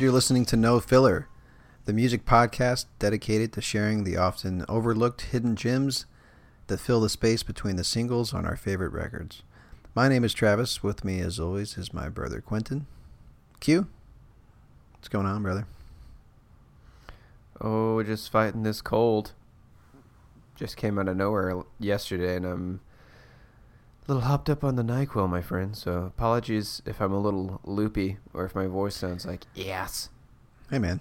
and you're listening to No Filler, the music podcast dedicated to sharing the often overlooked hidden gems that fill the space between the singles on our favorite records. My name is Travis. With me, as always, is my brother Quentin. Q, what's going on, brother? Oh, just fighting this cold. Just came out of nowhere yesterday, and I'm little hopped up on the NyQuil, my friend. So apologies if I'm a little loopy or if my voice sounds like yes. Hey, man.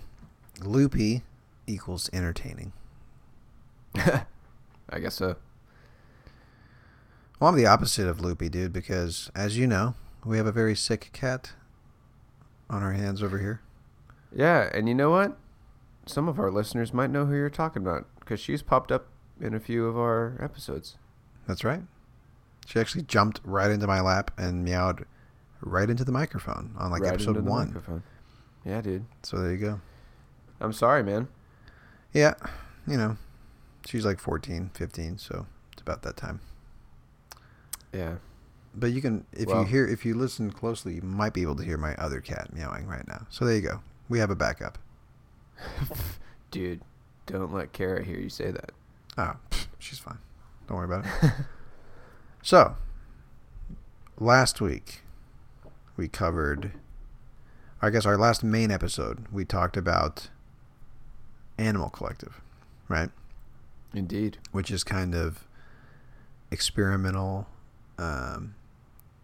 Loopy equals entertaining. I guess so. Well, I'm the opposite of loopy, dude, because as you know, we have a very sick cat on our hands over here. Yeah, and you know what? Some of our listeners might know who you're talking about because she's popped up in a few of our episodes. That's right. She actually jumped right into my lap and meowed right into the microphone on like right episode into the one. microphone. Yeah, dude. So there you go. I'm sorry, man. Yeah, you know, she's like 14, 15, so it's about that time. Yeah. But you can, if Well- you hear, if you listen closely, you might be able to hear my other cat meowing right now. So there you go. We have a backup. Dude, don't let Kara hear you say that. Oh, she's fine. Don't worry about it. so, last week we covered, I guess our last main episode, we talked about Animal Collective, right? Indeed. Which is kind of experimental. Um,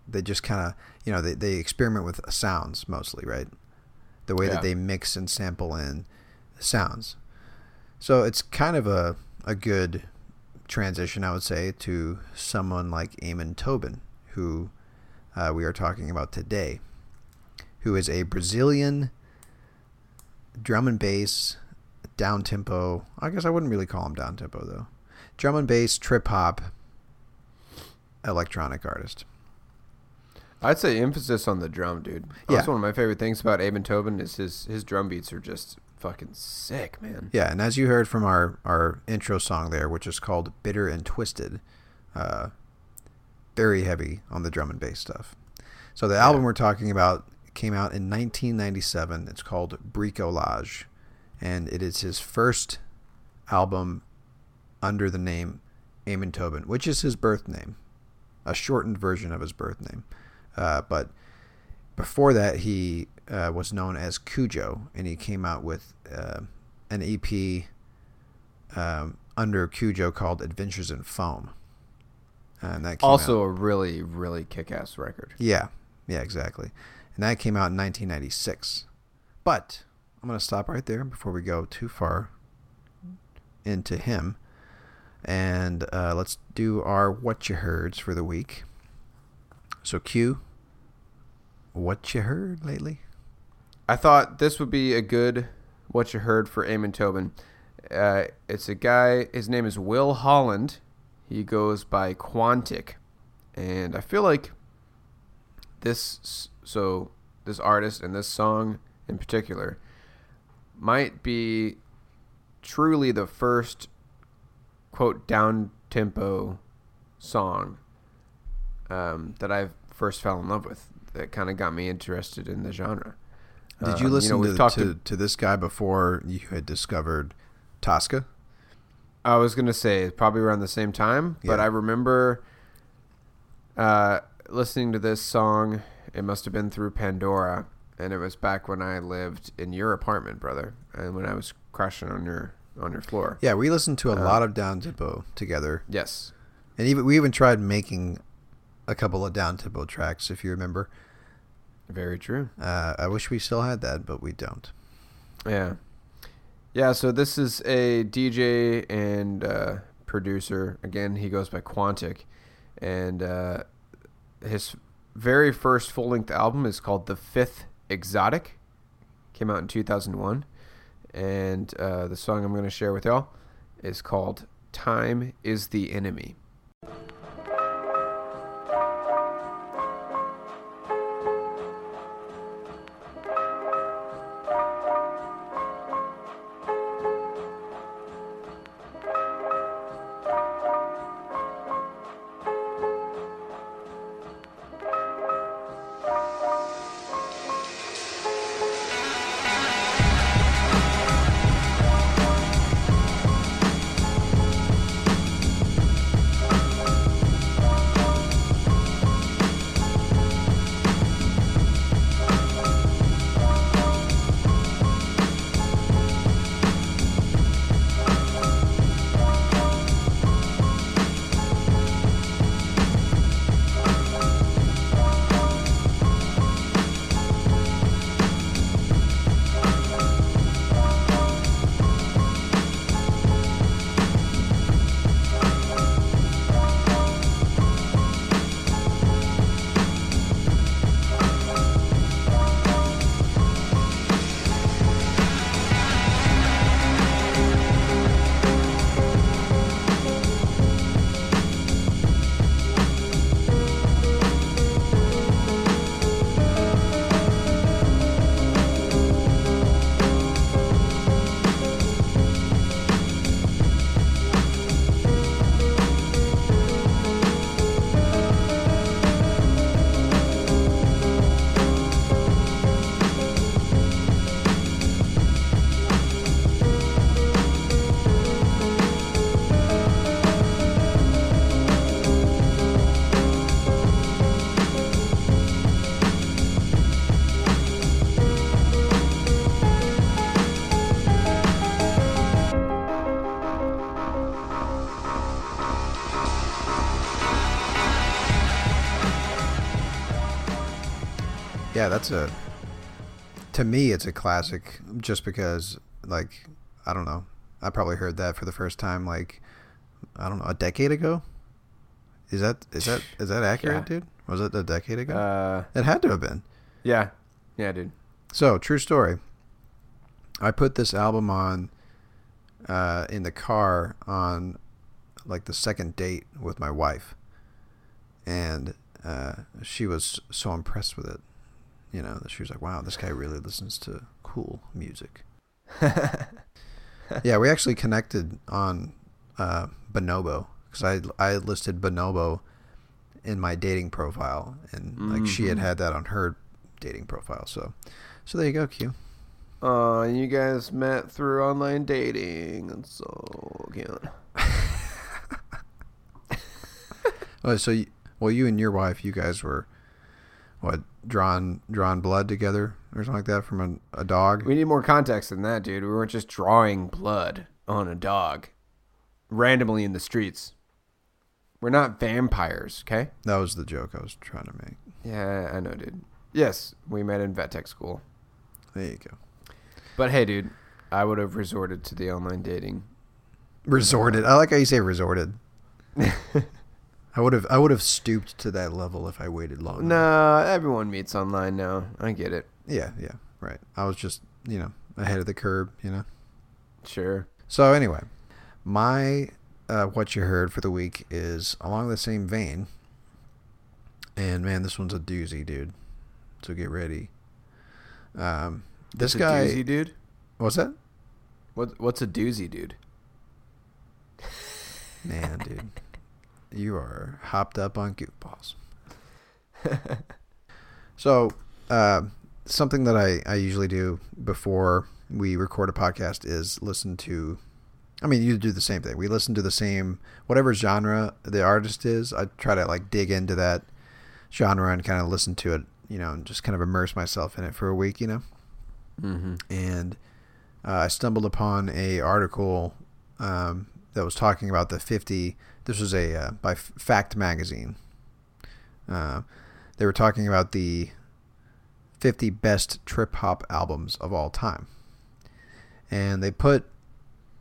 they just kind of, you know, they, they experiment with sounds mostly, right? The way Yeah. that they mix and sample in sounds. So it's kind of a, a good transition, I would say, to someone like Amon Tobin, who uh, we are talking about today, who is a Brazilian drum and bass, down tempo. I guess I wouldn't really call him down tempo though. Drum and bass, trip hop, electronic artist. I'd say emphasis on the drum, dude. That's Yeah. one of my favorite things about Amon Tobin is his his drum beats are just fucking sick, man. Yeah, and as you heard from our, our intro song there, which is called Bitter and Twisted, uh, very heavy on the drum and bass stuff. So the album we're talking about came out in 1997. It's called Bricolage, and it is his first album under the name Amon Tobin, which is his birth name, a shortened version of his birth name. Uh, but before that, he uh, was known as Cujo, and he came out with uh, an EP um, under Cujo called Adventures in Foam. And that came Also out- a really really kick ass record. yeah, yeah, exactly. And that came out in 1996. But I'm going to stop right there before we go too far into him. And uh, let's do our what you heards for the week. So, Q, what you heard lately? I thought this would be a good what you heard for Amon Tobin. Uh, it's a guy. His name is Will Holland. He goes by Quantic, and I feel like this. So this artist and this song in particular might be truly the first quote down tempo song um, that I first fell in love with. That kind of got me interested in the genre. Did you Um, listen know, we've to, to, to this guy before you had discovered Tosca? I was gonna say probably around the same time, but I remember uh, listening to this song. It must have been through Pandora, and it was back when I lived in your apartment, brother, and when I was crashing on your on your floor. Yeah, we listened to a Uh, lot of down tempo together, Yes, and even we even tried making a couple of down tempo tracks, if you remember. Very true. Uh, I wish we still had that, but we don't. Yeah, yeah. So this is a DJ and uh, producer. Again, he goes by Quantic, and uh, his very first full length album is called The Fifth Exotic. Came out in 2001, and uh, the song I'm going to share with y'all is called "Time Is the Enemy." Yeah, that's a. To me, it's a classic, just because, like, I don't know. I probably heard that for the first time, like, I don't know, a decade ago. Is that is that is that accurate, Yeah. dude? Was it a decade ago? Uh, it had to have been. yeah, yeah, dude. So, true story. I put this album on uh, in the car on like the second date with my wife, and uh, she was so impressed with it. You know, that she was like, "Wow, this guy really listens to cool music." yeah, we actually connected on uh, Bonobo because I I listed Bonobo in my dating profile, and like she had Mhm. had that on her dating profile. So, so there you go, Q. Uh, you guys met through online dating. That's so cute. Oh, so you, well, you and your wife, you guys were what drawn drawn blood together or something like that from a, a dog. We need more context than that, dude. We weren't just drawing blood on a dog randomly in the streets. We're not vampires, okay? That was the joke I was trying to make. Yeah, I know, dude. Yes, we met in vet tech school. There you go. But hey, dude, I would have resorted to the online dating. Resorted. I like how you say resorted. I would have I would have stooped to that level if I waited long. enough. Nah, everyone meets online now. I get it. Yeah, yeah, right. I was just you know ahead of the curve, you know. Sure. So anyway, my uh, what you heard for the week is along the same vein, and man, this one's a doozy, dude. So get ready. Um, this What's guy, a doozy, dude. what's that? What What's a doozy, dude? Man, dude, you are hopped up on goofballs. So, uh, something that I, I usually do before we record a podcast is listen to. I mean, you do the same thing. We listen to the same whatever genre the artist is. I try to like dig into that genre and kind of listen to it, you know, and just kind of immerse myself in it for a week, you know. Mm-hmm. And uh, I stumbled upon a article um, that was talking about the 50. This was a uh, by Fact Magazine. Uh, they were talking about the 50 best trip hop albums of all time, and they put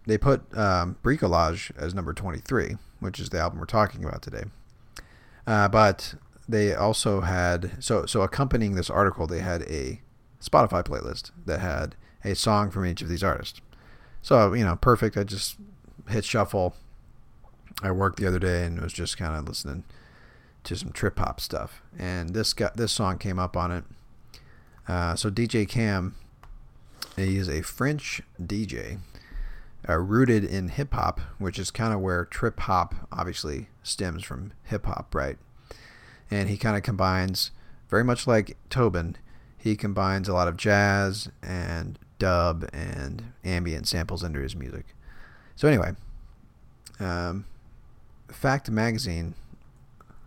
they put um, Bricolage as number 23, which is the album we're talking about today. Uh, but they also had so so accompanying this article, they had a Spotify playlist that had a song from each of these artists. So you know, perfect. I just hit shuffle. I worked the other day and was just kind of listening to some trip hop stuff, and this got this song came up on it. Uh, so DJ Cam, he is a French DJ, uh, rooted in hip hop, which is kind of where trip hop obviously stems from hip hop, right? And he kind of combines, very much like Tobin, he combines a lot of jazz and dub and ambient samples into his music. So anyway, um, Fact Magazine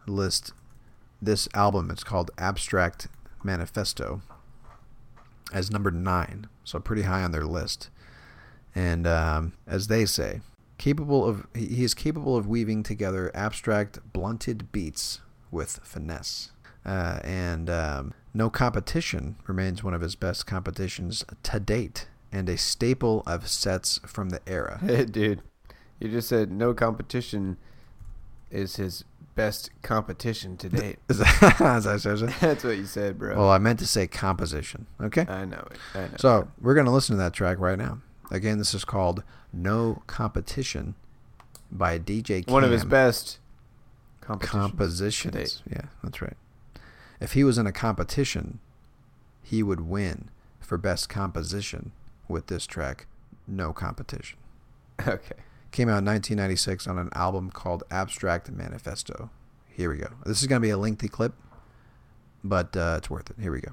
lists this album. It's called Abstract Manifesto as number nine, so pretty high on their list. And um, as they say, capable of he is capable of weaving together abstract, blunted beats with finesse. Uh, and um, No Competition remains one of his best competitions to date, and a staple of sets from the era. Hey, dude, you just said no competition is his best competition to date. Is that, is that so- so? That's what you said, bro. Well, I meant to say composition. Okay. I know it. I know. So we're going to listen to that track right now. Again, this is called No Competition by DJ Cam. one of his best compositions. Yeah, that's right. If he was in a competition, he would win for best composition with this track, No Competition. Okay. Came out in 1996 on an album called Abstract Manifesto. Here we go. This is going to be a lengthy clip, but uh, it's worth it. Here we go.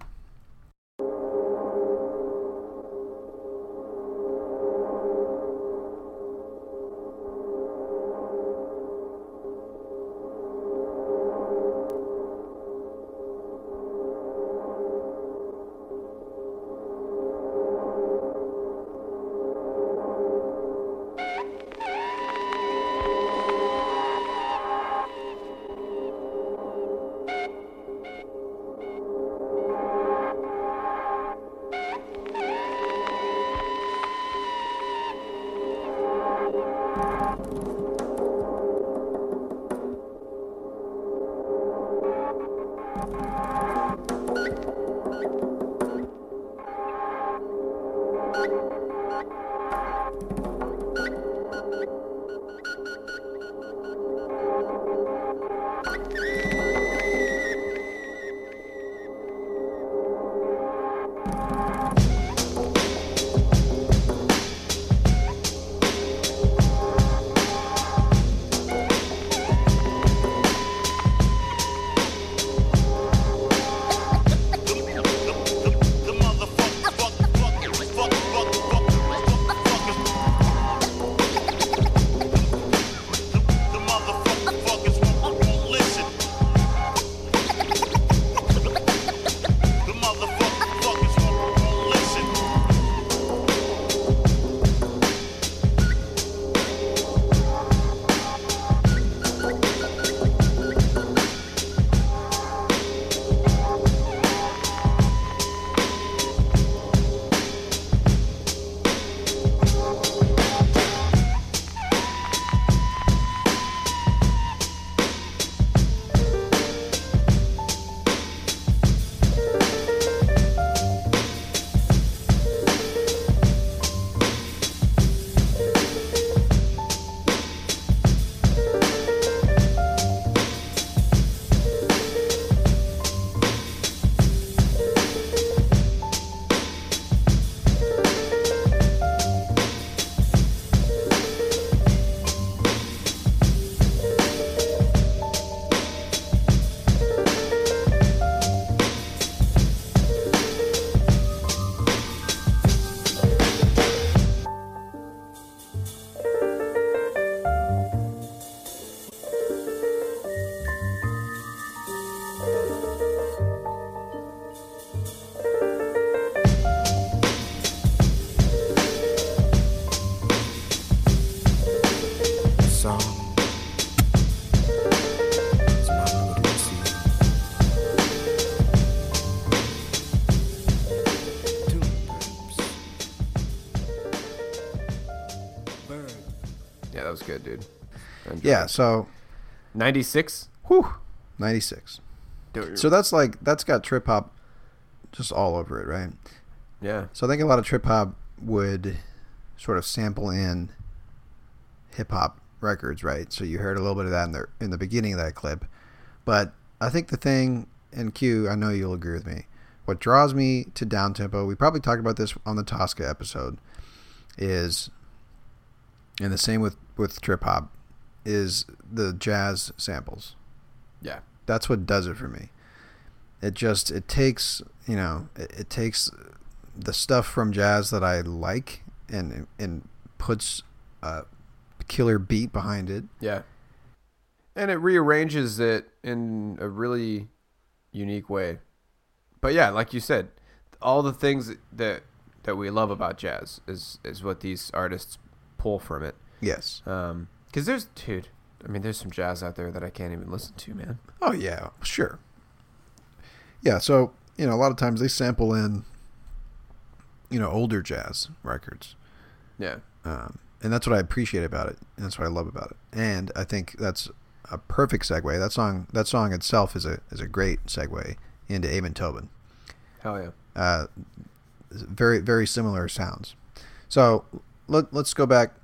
Yeah, so 96. whew, 96. So that's like that's got trip hop just all over it, right? yeah. So I think a lot of trip hop would sort of sample in hip hop records, right? So you heard a little bit of that in the in the beginning of that clip. But I think the thing and Q, I know you'll agree with me. What draws me to down tempo, we probably talked about this on the Tosca episode, is and the same with with trip hop, is the jazz samples Yeah. that's what does it for me. It just it takes you know it, it takes the stuff from jazz that I like and and puts a killer beat behind it. Yeah. And it rearranges it in a really unique way. But yeah, like you said, all the things that that we love about jazz is is what these artists pull from it. Yes. Um, cuz there's dude, I mean there's some jazz out there that I can't even listen to, man. Oh yeah, sure. Yeah, so you know a lot of times they sample in you know older jazz records. Yeah. Um, and that's what I appreciate about it. And that's what I love about it. And I think that's a perfect segue. That song, that song itself is a is a great segue into Amon Tobin. Hell yeah. Uh, very very similar sounds. So let let's go back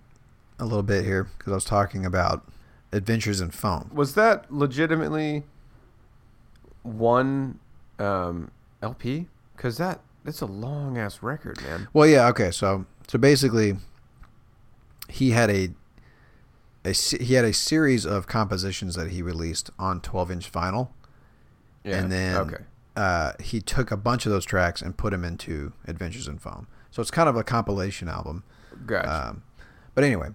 a little bit here because I was talking about Adventures in Foam. Was that legitimately one um, LP? Cuz that that's a long ass record, man. Well, yeah, okay. So so basically, he had a a he had a series of compositions that he released on 12 inch vinyl. Yeah. and then okay. uh, he took a bunch of those tracks and put them into Adventures in Foam. So it's kind of a compilation album. Gotcha. Um, but anyway,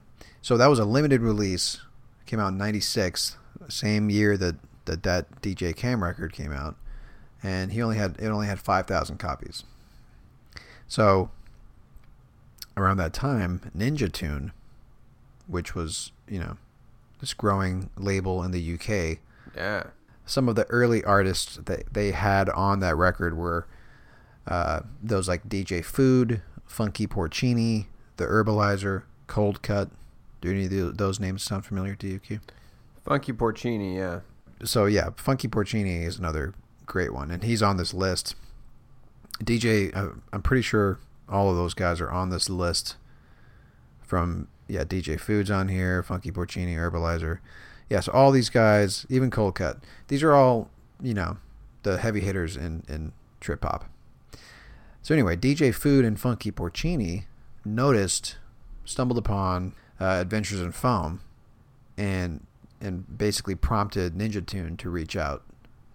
so that was a limited release. Came out in '96, same year that, that that DJ Cam record came out, and he only had it only had five thousand copies. So around that time, Ninja Tune, which was you know this growing label in the UK, yeah. some of the early artists that they had on that record were uh, those like DJ Food, Funky Porcini, The Herbaliser, Cold Cut, Do any of the, those names sound familiar to you, Q? Funky Porcini, yeah. So yeah, Funky Porcini is another great one, and he's on this list. DJ, uh, I'm pretty sure all of those guys are on this list. From yeah, DJ Foods on here, Funky Porcini, Herbaliser. Yeah, so all these guys, even Coldcut, these are all you know the heavy hitters in in trip hop. So anyway, DJ Food and Funky Porcini noticed, stumbled upon uh, Adventures in Foam, and and basically prompted Ninja Tune to reach out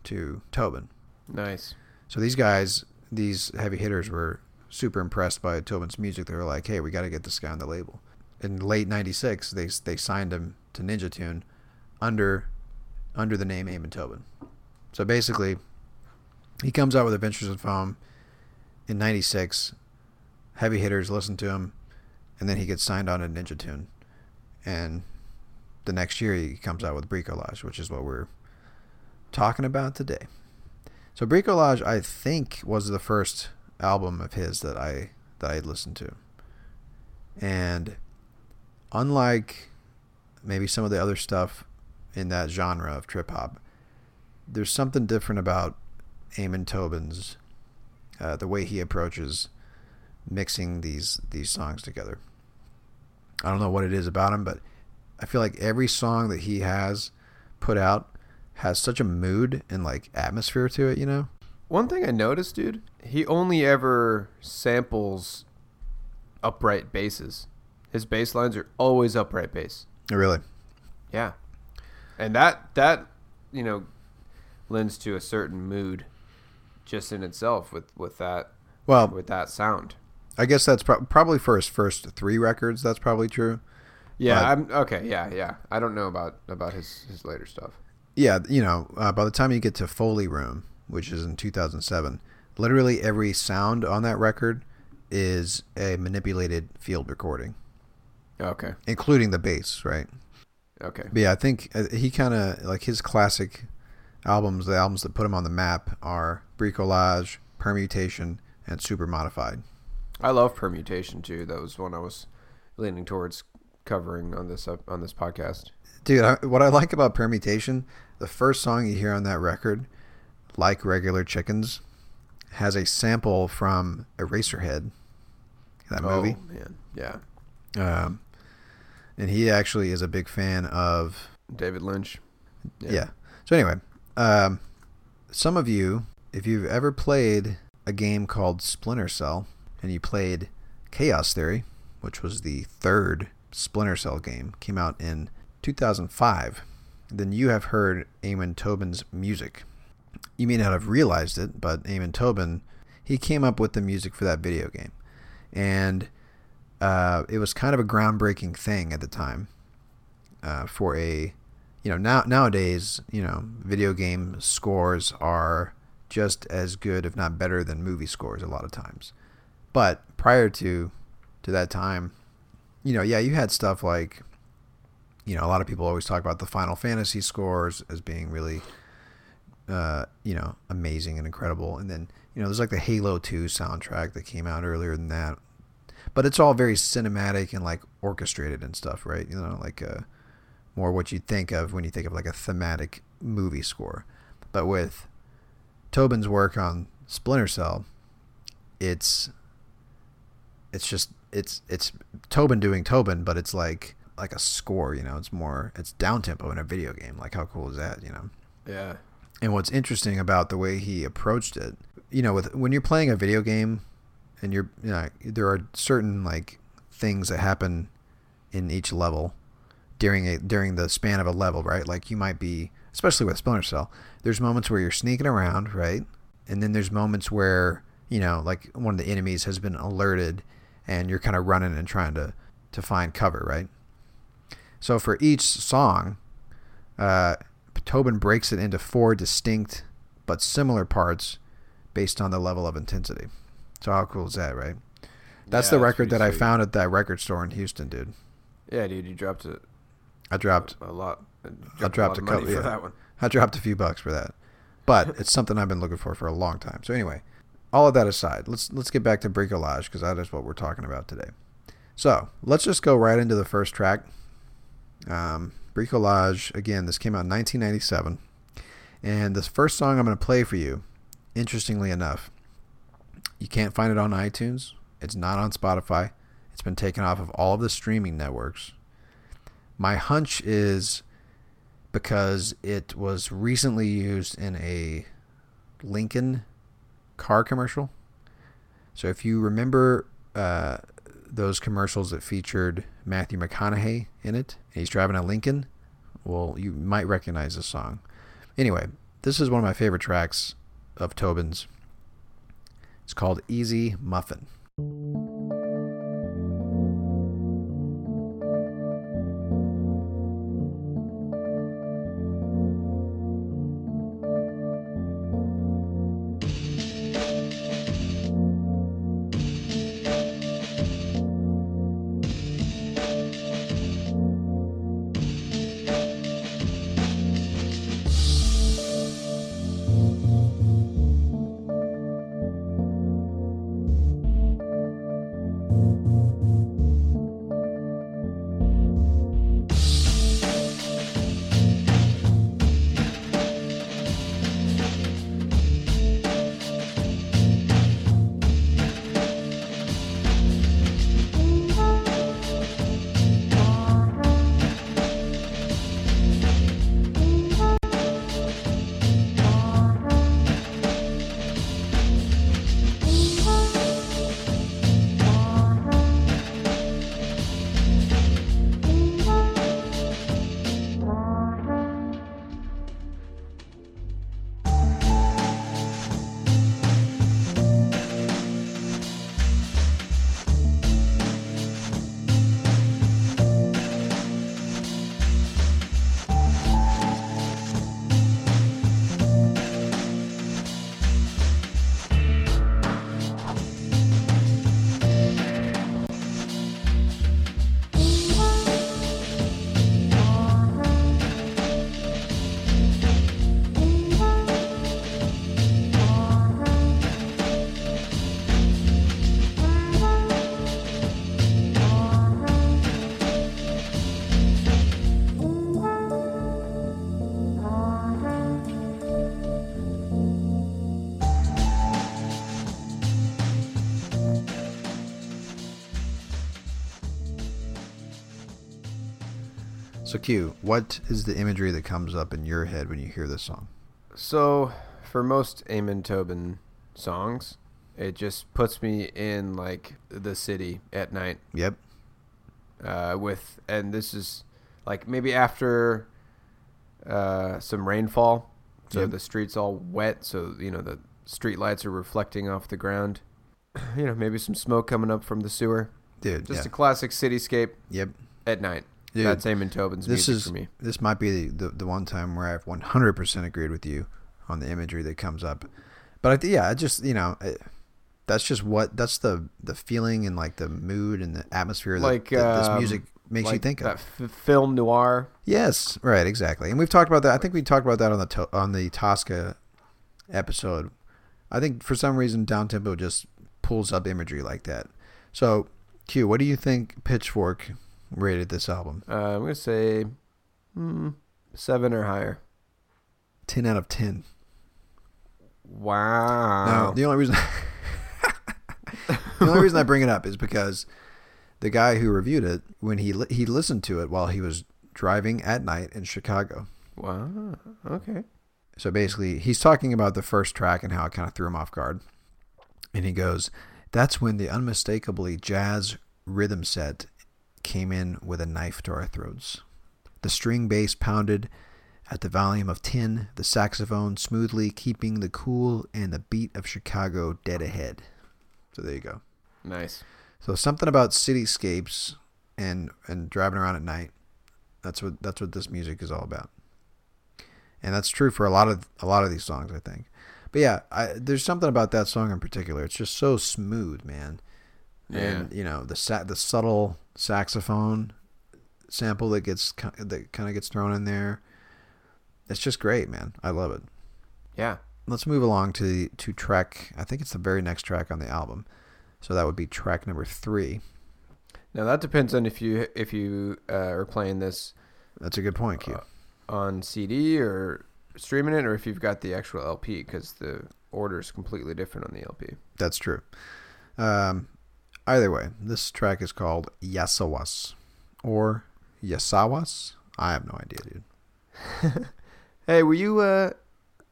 to Tobin. Nice. So these guys, these heavy hitters, were super impressed by Tobin's music. They were like, "Hey, we got to get this guy on the label." In late '96, they they signed him to Ninja Tune under under the name Amon Tobin. So basically, he comes out with Adventures in Foam in '96. Heavy hitters listen to him, and then he gets signed on to Ninja Tune, and the next year he comes out with Bricolage, which is what we're talking about today. So Bricolage, I think, was the first album of his that I that I listened to, and unlike maybe some of the other stuff in that genre of trip hop, there's something different about Amon Tobin's uh, the way he approaches mixing these these songs together. I don't know what it is about him, but I feel like every song that he has put out has such a mood and like atmosphere to it, you know? One thing I noticed, dude, he only ever samples upright basses. His bass lines are always upright bass. Really. Yeah. And that that, you know, lends to a certain mood just in itself with with that Well, with that sound. I guess that's pro- probably for his first three records. That's probably true. Yeah, But- I'm okay, yeah, yeah. I don't know about about his his later stuff. Yeah, you know, uh, by the time you get to Foley Room, which is in 2007, literally every sound on that record is a manipulated field recording, Okay. including the bass, right? Okay. But yeah, I think uh, he kind of like his classic albums, the albums that put him on the map are Bricolage, Permutation, and Super Modified. I love permutation too. That was one I was leaning towards covering on this up on this podcast. Dude, I, what I like about Permutation, the first song you hear on that record, like regular chickens, has a sample from Eraserhead, that movie. Oh man, yeah. Um, and he actually is a big fan of David Lynch. yeah. So anyway, um, some of you, if you've ever played a game called Splinter Cell, and you played Chaos Theory, which was the third Splinter Cell game, came out in 2005, then you have heard Amon Tobin's music. You may not have realized it, but Amon Tobin, he came up with the music for that video game, and uh, it was kind of a groundbreaking thing at the time uh, for a you know now nowadays you know video game scores are just as good if not better than movie scores a lot of times but prior to to that time you know yeah you had stuff like you know a lot of people always talk about the final fantasy scores as being really uh, you know amazing and incredible. And then you know there's like the halo 2 soundtrack that came out earlier than that. But it's all very cinematic and like orchestrated and stuff right? You know like uh more what you'd think of when you think of like a thematic movie score. But with Tobin's work on Splinter Cell, it's it's just it's it's Tobin doing Tobin, but it's like like a score, you know, it's more it's down tempo in a video game. Like how cool is that, you know? Yeah. And what's interesting about the way he approached it, you know, with when you're playing a video game and you're you know, there are certain like things that happen in each level during a during the span of a level, right? Like you might be especially with Splinter Cell, there's moments where you're sneaking around, right? And then there's moments where, you know, like one of the enemies has been alerted and you're kind of running and trying to to find cover, right? So for each song, uh, Tobin breaks it into four distinct but similar parts based on the level of intensity. So how cool is that, right? That's Yeah, the record pretty that I sweet. found at that record store in Houston, dude. Yeah, dude, you dropped it. I dropped a lot. I dropped a lot of money couple for yeah. that one. I dropped a few bucks for that. But it's something I've been looking for for a long time. So anyway, all of that aside, let's let's get back to bricolage because that is what we're talking about today. So let's just go right into the first track. Um, Bricolage, again, this came out in 1997. And this first song I'm going to play for you, interestingly enough, you can't find it on iTunes. It's not on Spotify. It's been taken off of all of the streaming networks. My hunch is because it was recently used in a Lincoln car commercial. So if you remember uh, those commercials that featured Matthew McConaughey in it, and he's driving a Lincoln, well, you might recognize this song. Anyway, this is one of my favorite tracks of Tobin's. It's called Easy Muffin. So, Q, what is the imagery that comes up in your head when you hear this song? So, for most Amon Tobin songs, it just puts me in like the city at night. Yep. Uh, with and this is like maybe after uh, some rainfall, so Yep. the streets all wet, so you know the street lights are reflecting off the ground. You know, maybe some smoke coming up from the sewer. Dude, Just yeah. a classic cityscape yep. at night. Dude, That's Amon Tobin's this music is for me. this might be the, the, the one time where I've 100% agreed with you on the imagery that comes up. But I th- yeah, I just, you know, it, that's just what that's the the feeling and like the mood and the atmosphere that, Like that this um, music makes you think that of. f- film noir. Yes, right, exactly. And we've talked about that. I think we talked about that on the to- on the Tosca episode. I think for some reason down tempo just pulls up imagery like that. So, Q, what do you think Pitchfork rated this album? Uh, I'm gonna say hmm, seven or higher. 10 out of 10. Wow. Now, the only reason the only reason I bring it up is because the guy who reviewed it when he li- he listened to it while he was driving at night in Chicago. wow. Okay. So basically, he's talking about the first track and how it kind of threw him off guard. And he goes, "That's when the unmistakably jazz rhythm set came in with a knife to our throats. The string bass pounded at the volume of 10, the saxophone smoothly keeping the cool and the beat of Chicago dead ahead." So there you go. Nice. So something about cityscapes and and driving around at night. That's what that's what this music is all about. And that's true for a lot of a lot of these songs, I think. But yeah, I, there's something about that song in particular. It's just so smooth, man. And you know the sa- the subtle saxophone sample that gets that kind of gets thrown in there. It's just great, man. I love it. Yeah. Let's move along to the to track. I think it's the very next track on the album. So that would be track number three. Now that depends on if you if you uh, are playing this That's a good point, Q. Uh, on CD or streaming it, or if you've got the actual LP, because the order is completely different on the LP. That's true. Um, either way, this track is called Yasawas or Yasawas. I have no idea, dude. Hey, were you uh,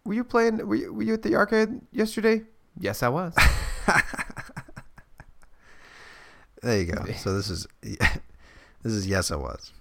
were you playing? Were you, were you at the arcade yesterday? Yes, I was. There you go. So this is this is yes, I was.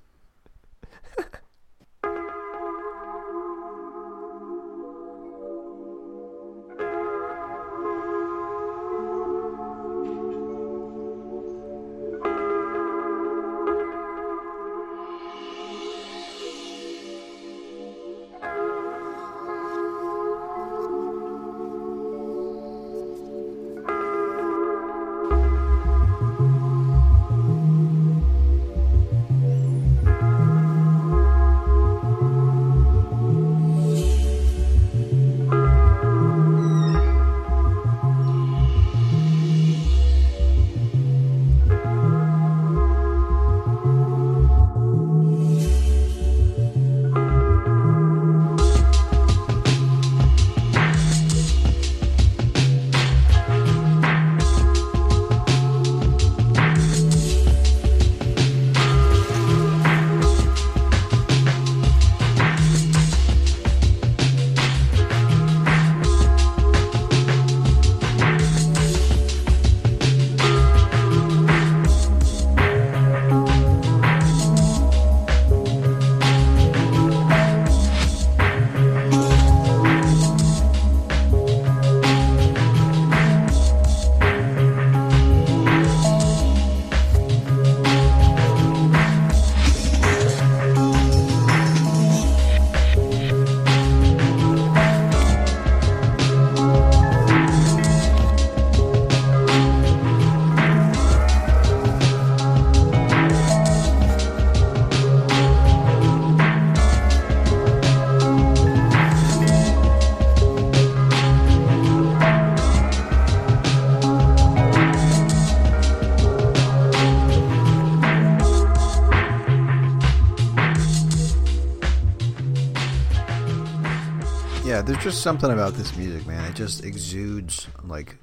There's just something about this music, man. It just exudes like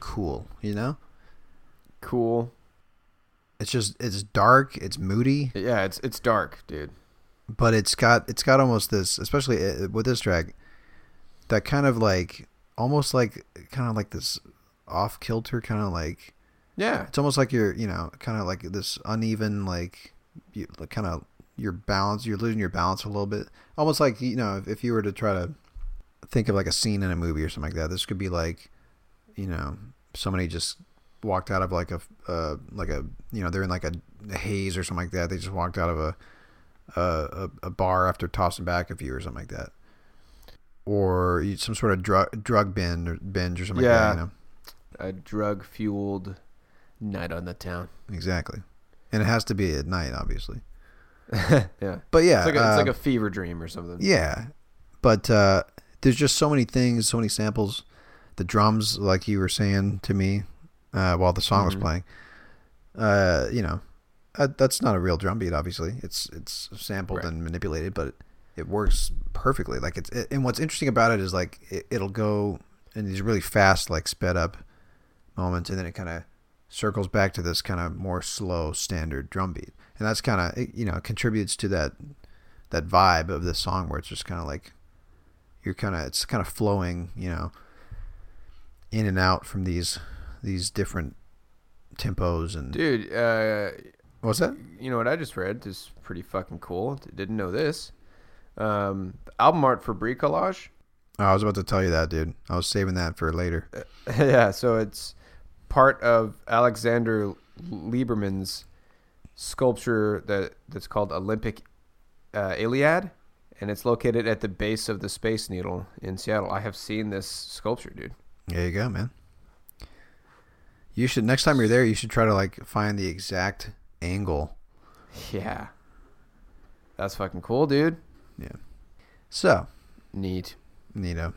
cool, you know? cool. It's just it's dark, it's moody, Yeah, it's it's dark, dude. but it's got it's got almost this, especially uh, with this track, that kind of like almost like kind of like this off kilter kind of like Yeah, it's almost like you're you know kind of like this uneven like you kind of your balance you're losing your balance a little bit almost like you know if, if you were to try to think of like a scene in a movie or something like that. This could be like you know somebody just walked out of like a uh, like a you know they're in like a, haze or something like that. They just walked out of a a, a, a bar after tossing back a few or something like that. Or some sort of drug drug binge or binge or something like Yeah. that you know? A drug fueled night on the town. exactly. And it has to be at night obviously. Yeah, but yeah it's like a, it's uh, like a fever dream or something. Yeah, but uh, there's just so many things, so many samples. The drums, like you were saying to me uh, while the song was Mhm. playing, uh, you know, uh, that's not a real drum beat. Obviously, it's it's sampled Right. and manipulated, but it works perfectly. Like it's and what's interesting about it is like it, it'll go in these really fast, like sped up moments, and then it kind of circles back to this kind of more slow standard drum beat, and that's kind of you know contributes to that that vibe of this song where it's just kind of like you're kind of it's kind of flowing, you know, in and out from these these different tempos and Dude, uh, what's that? you know what I just read is pretty fucking cool. Didn't know this. Um, the album art for Bricolage. Oh, I was about to tell you that, dude. I was saving that for later. yeah, so it's part of Alexander Liberman's sculpture that that's called Olympic uh, Iliad, and it's located at the base of the Space Needle in Seattle. I have seen this sculpture, dude. There you go, man. You should next time you're there, you should try to like find the exact angle. Yeah, that's fucking cool, dude. Yeah. So, Neat. Neato.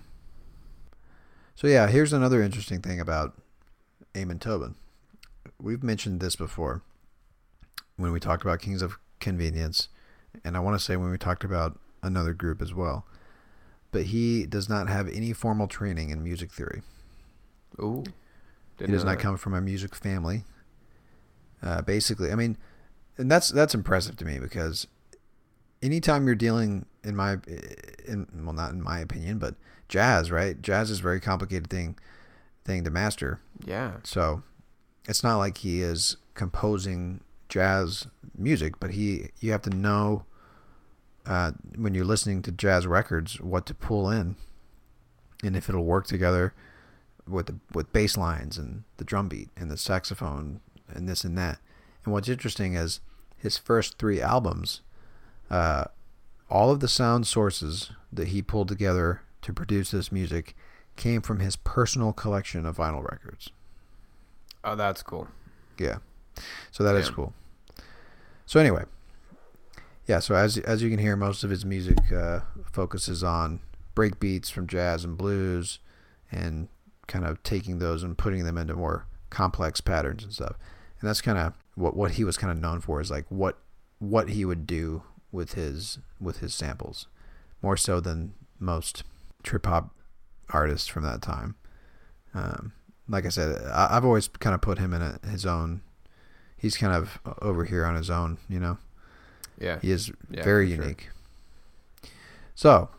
So yeah, here's another interesting thing about Amon Tobin. We've mentioned this before when we talked about Kings of Convenience and I want to say when we talked about another group as well. But he does not have any formal training in music theory. Ooh. he does not come from a music family. Uh, basically, I mean, and that's that's impressive to me because anytime you're dealing in my in well not in my opinion, but jazz, right? Jazz is a very complicated thing thing to master. Yeah. So it's not like he is composing jazz music, but he you have to know uh, when you're listening to jazz records what to pull in, and if it'll work together with the with bass lines and the drum beat and the saxophone and this and that. And what's interesting is his first three albums, uh, all of the sound sources that he pulled together to produce this music came from his personal collection of vinyl records. Oh, that's cool. Yeah. So that is Damn. cool. So anyway, yeah. So as as you can hear, most of his music uh, focuses on break beats from jazz and blues, and kind of taking those and putting them into more complex patterns and stuff. And that's kind of what what he was kind of known for is like what what he would do with his with his samples, more so than most trip hop artists from that time. Um, like I said, I, I've always kind of put him in a, his own. He's kind of over here on his own, you know. Yeah. He is Yeah, very for sure. unique. So,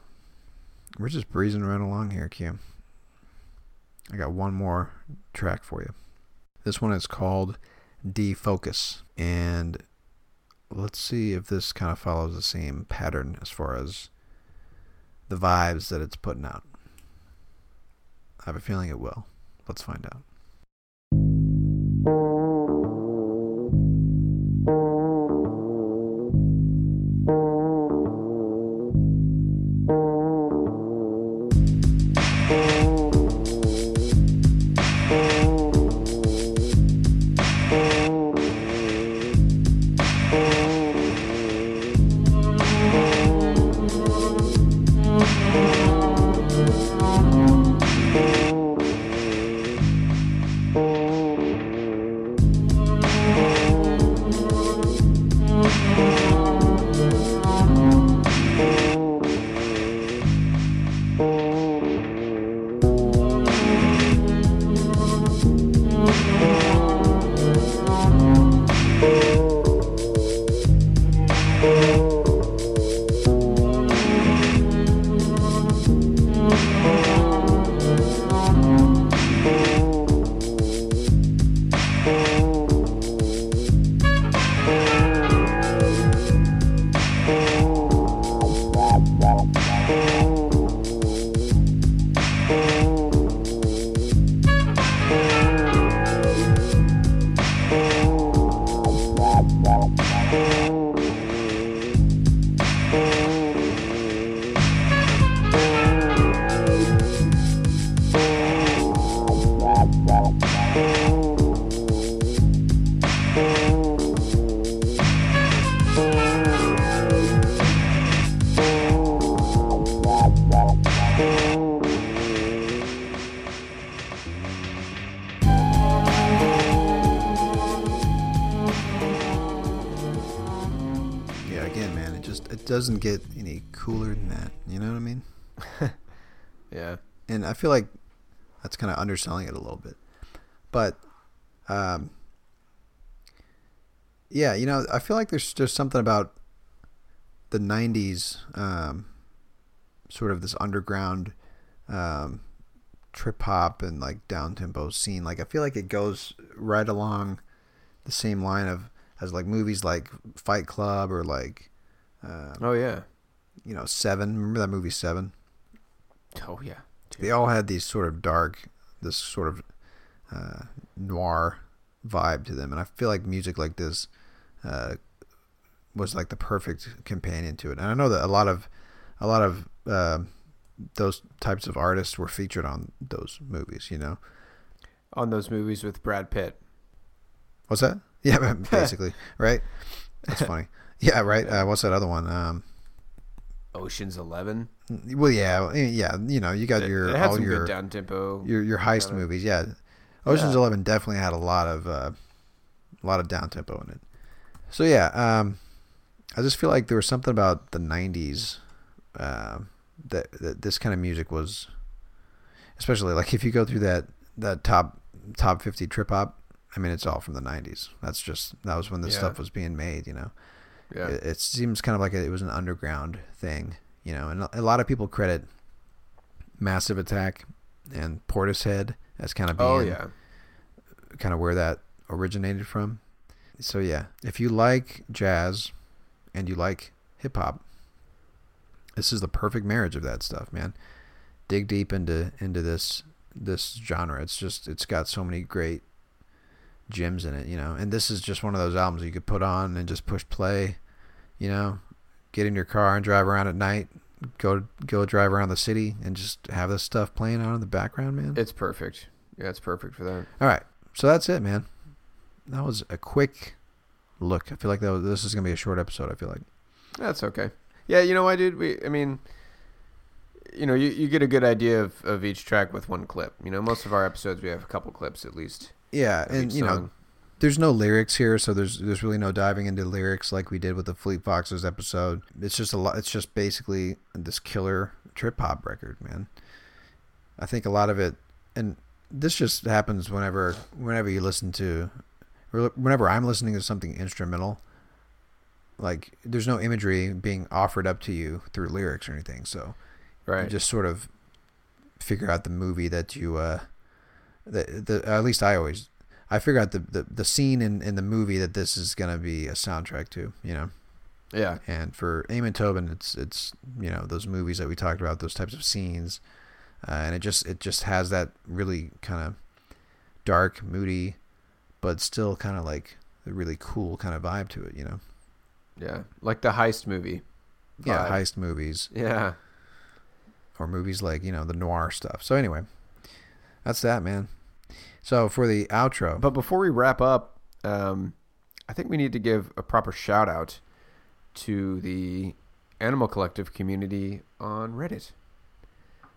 we're just breezing right along here, Kim. I got one more track for you. This one is called Defocus. And let's see if this kind of follows the same pattern as far as the vibes that it's putting out. I have a feeling it will. Let's find out. Doesn't get any cooler than that. You know what I mean? Yeah. and I feel like that's kind of underselling it a little bit. But, um, yeah, you know, I feel like there's just something about the '90s, um, sort of this underground, um, trip hop and like down tempo scene. Like I feel like it goes right along the same line of as like movies like Fight Club or like, uh, Oh yeah. you know, Seven. Remember that movie Seven? Oh yeah. they all had these sort of dark, this sort of uh, noir vibe to them, and I feel like music like this uh, was like the perfect companion to it. And I know that a lot of a lot of uh, those types of artists were featured on those movies. You know, On those movies with Brad Pitt. what's that? Yeah, basically, right? That's funny. Yeah, right. Uh, what's that other one? Um, Ocean's Eleven. well, yeah, yeah. You know, you got It, your it had all your down tempo. your your heist kinda- movies. Yeah, Ocean's Yeah. Eleven definitely had a lot of uh, a lot of down tempo in it. So yeah, um, I just feel like there was something about the '90s uh, that, that this kind of music was, especially like if you go through that that top top 50 trip hop. I mean, it's all from the '90s. That's just that was when this Yeah. stuff was being made. You know, Yeah. it, it seems kind of like it was an underground thing. You know, and a lot of people credit Massive Attack and Portishead as kind of oh, being oh yeah. kind of where that originated from. So yeah, if you like jazz and you like hip hop, this is the perfect marriage of that stuff, man. Dig deep into into this this genre. It's just it's got so many great gems in it, you know. And this is just one of those albums you could put on and just push play, you know, get in your car and drive around at night, go go drive around the city and just have this stuff playing on in the background, man. It's perfect. Yeah, it's perfect for that. All right, so that's it, man. That was a quick look. I feel like that was, this is gonna be a short episode. I feel like. That's okay. Yeah, you know, I did. We, I mean, you know, you, you get a good idea of, of each track with one clip. You know, most of our episodes we have a couple clips at least. Yeah, and you know. There's no lyrics here, so there's there's really no diving into lyrics like we did with the Fleet Foxes episode. It's just a lot. It's just basically this killer trip hop record, man. I think a lot of it, and this just happens whenever whenever you listen to, whenever I'm listening to something instrumental. Like there's no imagery being offered up to you through lyrics or anything, so right. you just sort of figure out the movie that you uh the, the at least I always I figure out the, the, the scene in, in the movie that this is gonna be a soundtrack to, you know. yeah. And for Amon Tobin it's it's you know, those movies that we talked about, those types of scenes. Uh, and it just it just has that really kind of dark, moody, but still kind of like a really cool kind of vibe to it, you know. Yeah. Like the heist movie. Yeah, heist movies Yeah. or movies like, you know, the noir stuff. So anyway, that's that, man. So for the outro, But before we wrap up, um, I think we need to give a proper shout out to the Animal Collective community on Reddit.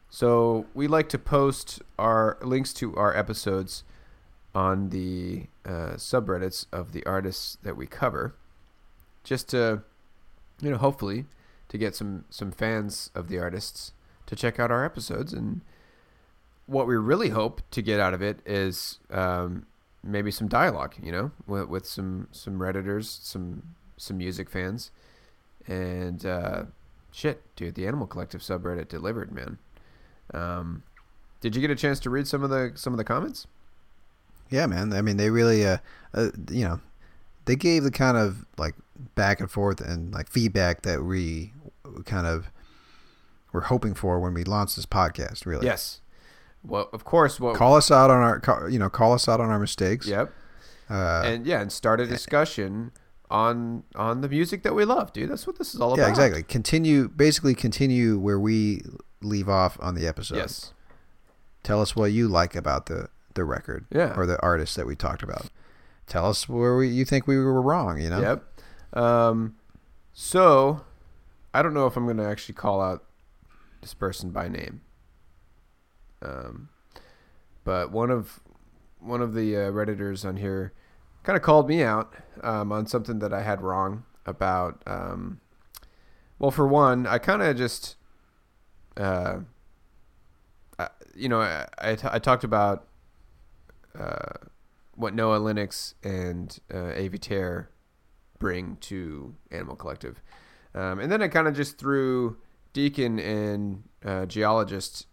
So we like to post our links to our episodes on the uh, subreddits of the artists that we cover, just to, you know, hopefully to get some some fans of the artists to check out our episodes and what we really hope to get out of it is um, maybe some dialogue, you know, with, with some some redditors, some some music fans, and uh, shit, dude, the Animal Collective subreddit delivered, man. Um, did you get a chance to read some of the some of the comments? yeah, man. I mean, they really, uh, uh, you know, they gave the kind of like back and forth and like feedback that we kind of were hoping for when we launched this podcast. Really, Yes. Well, of course. What? Call us out on our, you know, call us out on our mistakes. Yep. Uh, and yeah, and start a discussion on on the music that we love, dude. That's what this is all yeah, about. Yeah, exactly. Continue, basically, continue where we leave off on the episode. Yes. Tell us what you like about the the record, Yeah. or the artist that we talked about. Tell us where we, you think we were wrong. You know. Yep. Um, so, I don't know if I'm going to actually call out this person by name. Um, but one of one of the uh, redditors on here kind of called me out um, on something that I had wrong about. Um, well, for one, I kind of just, uh, I, you know, I, I, t- I talked about uh, what Noah Lennox and uh, Avey Tare bring to Animal Collective. Um, and then I kind of just threw Deacon and uh, Geologist,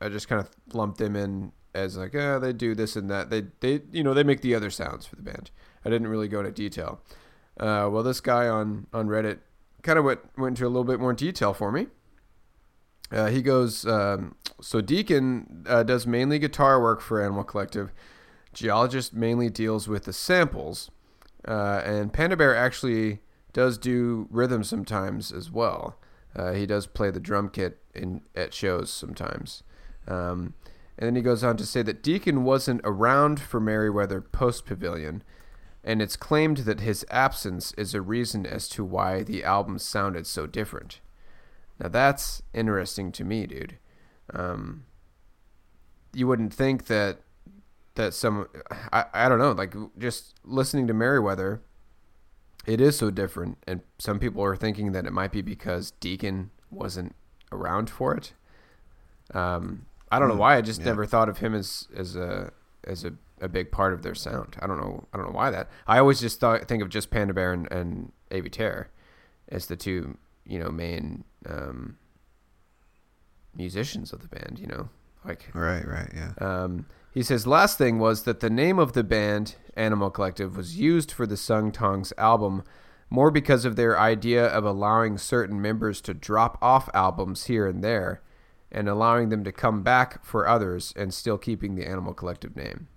I just kind of lumped them in as like, uh, they do this and that. They, they, you know, they make the other sounds for the band. I didn't really go into detail. Uh, well, this guy on, on Reddit kind of went, went into a little bit more detail for me. Uh, he goes, um, so Deacon uh, does mainly guitar work for Animal Collective. Geologist mainly deals with the samples, uh, and Panda Bear actually does do rhythm sometimes as well. Uh, he does play the drum kit in at shows sometimes. Um, and then he goes on to say that Deacon wasn't around for Merriweather post Pavilion, and it's claimed that his absence is a reason as to why the album sounded so different. Now that's interesting to me, dude. Um, you wouldn't think that that some I, I don't know like just listening to Merriweather It is so different, and some people are thinking that it might be because Deacon wasn't around for it. Um, I don't know Hmm, why. I just yeah. never thought of him as as a as a, a big part of their sound. I don't know. I don't know why that. I always just thought think of just Panda Bear and, and Avey Tare as the two you know main um, musicians of the band. You know, like Right, right, yeah. um, he says, last thing was that the name of the band, Animal Collective, was used for the Sung Tongs album more because of their idea of allowing certain members to drop off albums here and there and allowing them to come back for others and still keeping the Animal Collective name.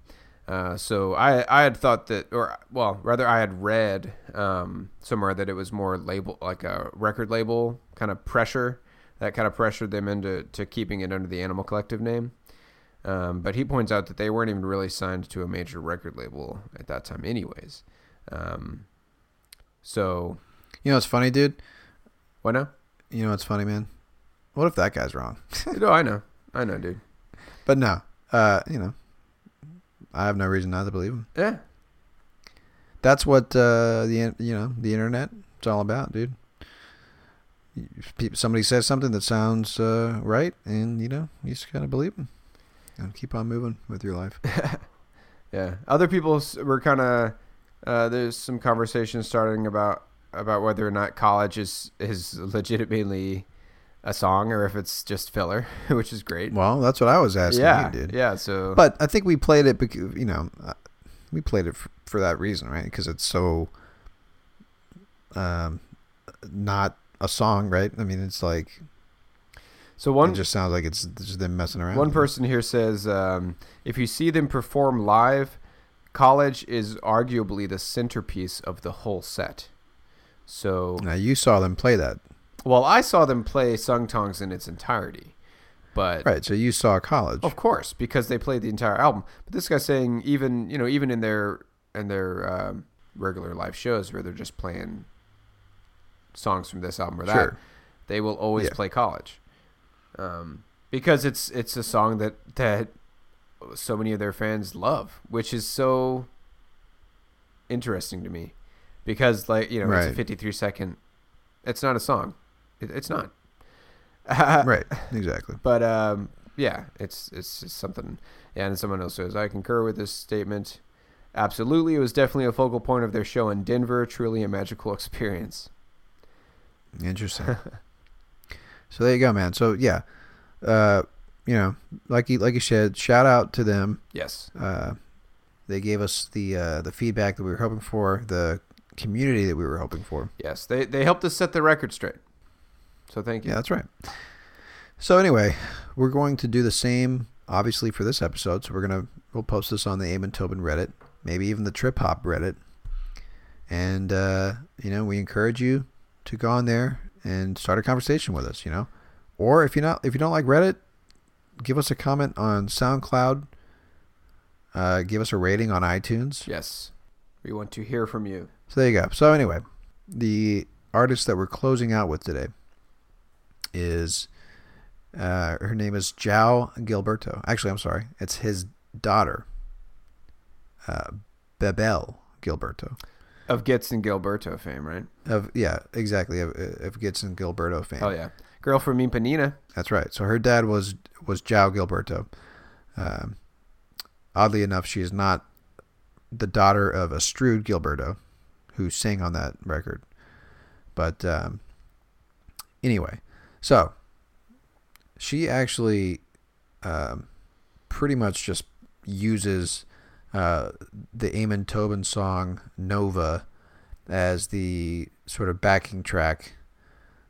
Uh, so I, I had thought that, or well, rather I had read um, somewhere that it was more label like a record label kind of pressure that kind of pressured them into to keeping it under the Animal Collective name. Um, but he points out that they weren't even really signed to a major record label at that time, anyways. Um, so You know it's funny, dude? what now? You know it's funny, man? What if that guy's wrong? no, I know, I know, dude. But no, uh, you know, I have no reason not to believe him. Yeah, That's what uh, the you know the internet it's all about, dude. Somebody says something that sounds uh, right, and you know you just gotta believe them and keep on moving with your life. yeah. Other people were kind of uh, there's some conversation starting about about whether or not college is is legitimately a song or if it's just filler, which is great. Well, that's what I was asking yeah, you, dude. yeah. So, But I think we played it because you know uh, we played it for, for that reason, right? Because it's so um, not a song, right? I mean, it's like so one it just sounds like it's just them messing around. One person here says um, if you see them perform live, college is arguably the centerpiece of the whole set. So, Now you saw them play that, well, I saw them play Sung Tongs in its entirety, but right? So you saw college. of course because they played the entire album. But this guy's saying even you know even in their in their um, regular live shows where they're just playing songs from this album or that, Sure. they will always Yeah. play college, um, because it's it's a song that that so many of their fans love, which is so interesting to me, because like you know it's a 53 second, it's not a song, it, it's not. right, exactly. But um, yeah, it's it's just something. And someone else says I concur with this statement. Absolutely, it was definitely a focal point of their show in Denver. Truly a magical experience. Interesting. so there you go, man. So yeah, uh, you know, like you like you said, shout out to them. Yes. Uh, they gave us the uh, the feedback that we were hoping for, the community that we were hoping for. Yes, they they helped us set the record straight. So thank you. Yeah, that's right. So anyway, we're going to do the same, obviously, for this episode. So we're gonna we'll post this on the Amon Tobin Reddit, maybe even the Trip Hop Reddit, and uh, you know we encourage you to go on there and start a conversation with us. You know, or if you not if you don't like Reddit, give us a comment on SoundCloud. Uh, give us a rating on iTunes. Yes. We want to hear from you. So there you go. So anyway, the artist that we're closing out with today is uh, her name is João Gilberto. Actually, I'm sorry, it's his daughter, uh, Bebel Gilberto. Of Getz and Gilberto fame, right? Of yeah, exactly. Of, of Getz and Gilberto fame. Oh yeah. Girl from Ipanema. That's right. So her dad was was João Gilberto. Um, oddly enough, she is not the daughter of Astrud Gilberto, who sang on that record. But um, anyway, so she actually um, pretty much just uses uh, the Amon Tobin song Nova as the sort of backing track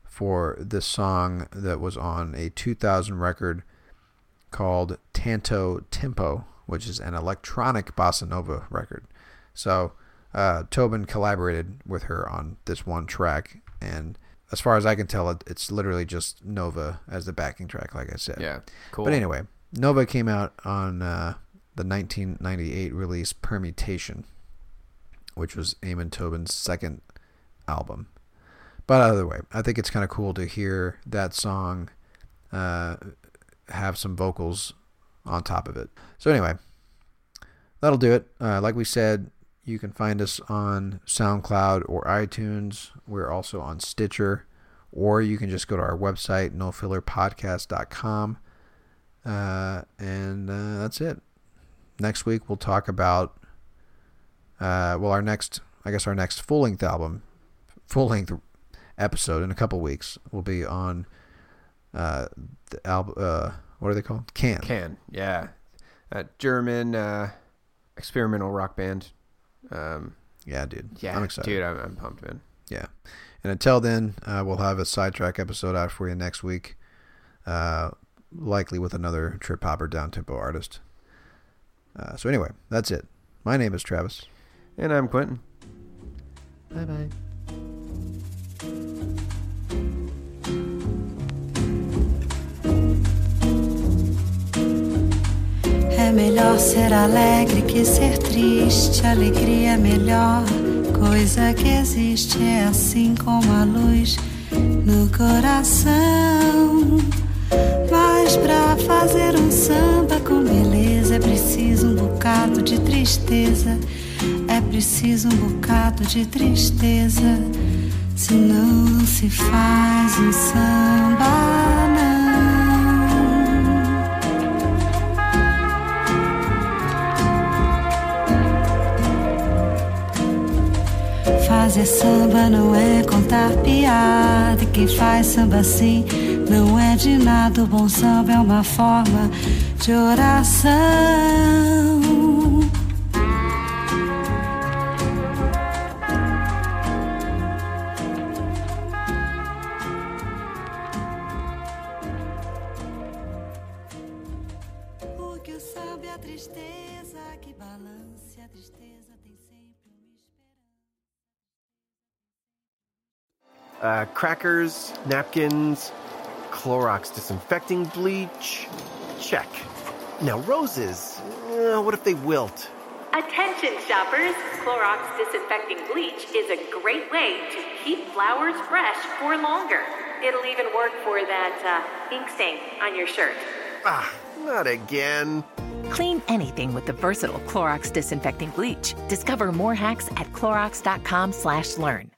for the song that was on a 2000 record called Tanto Tempo, which is an electronic bossa nova record. So uh, Tobin collaborated with her on this one track, and as far as I can tell, it, it's literally just Nova as the backing track, like I said. Yeah. Cool. But anyway, Nova came out on uh, the 1998 release Permutation, which was Amon Tobin's second album. But either way, I think it's kind of cool to hear that song uh, have some vocals on top of it. So anyway, that'll do it. Uh, like we said, You can find us on SoundCloud or iTunes. We're also on Stitcher, or you can just go to our website, nofillerpodcast.com. Uh, and uh, that's it. Next week, we'll talk about, uh, well, our next, I guess, our next full length album, full length episode in a couple weeks will be on uh, the album, uh, what are they called? Can. Can yeah, German uh, experimental rock band. Um, Yeah, dude. yeah, I'm excited. dude, I'm, I'm pumped, man. Yeah. And until then, uh, we'll have a sidetrack episode out for you next week, uh, likely with another trip hopper down tempo artist. Uh, so, anyway, that's it. My name is Travis. And I'm Quentin. Bye bye. É melhor ser alegre que ser triste. Alegria é melhor coisa que existe. É assim como a luz no coração. Mas pra fazer um samba com beleza é preciso um bocado de tristeza. É preciso um bocado de tristeza. Senão não se faz um samba, Fazer samba não é contar piada. E quem faz samba assim não é de nada. O bom samba é uma forma de oração. Crackers, napkins, Clorox disinfecting bleach. Check. Now, roses. Uh, what if they wilt? Attention shoppers! Clorox disinfecting bleach is a great way to keep flowers fresh for longer. It'll even work for that uh, ink stain on your shirt. Ah, not again. Clean anything with the versatile Clorox disinfecting bleach. Discover more hacks at clorox.com/learn.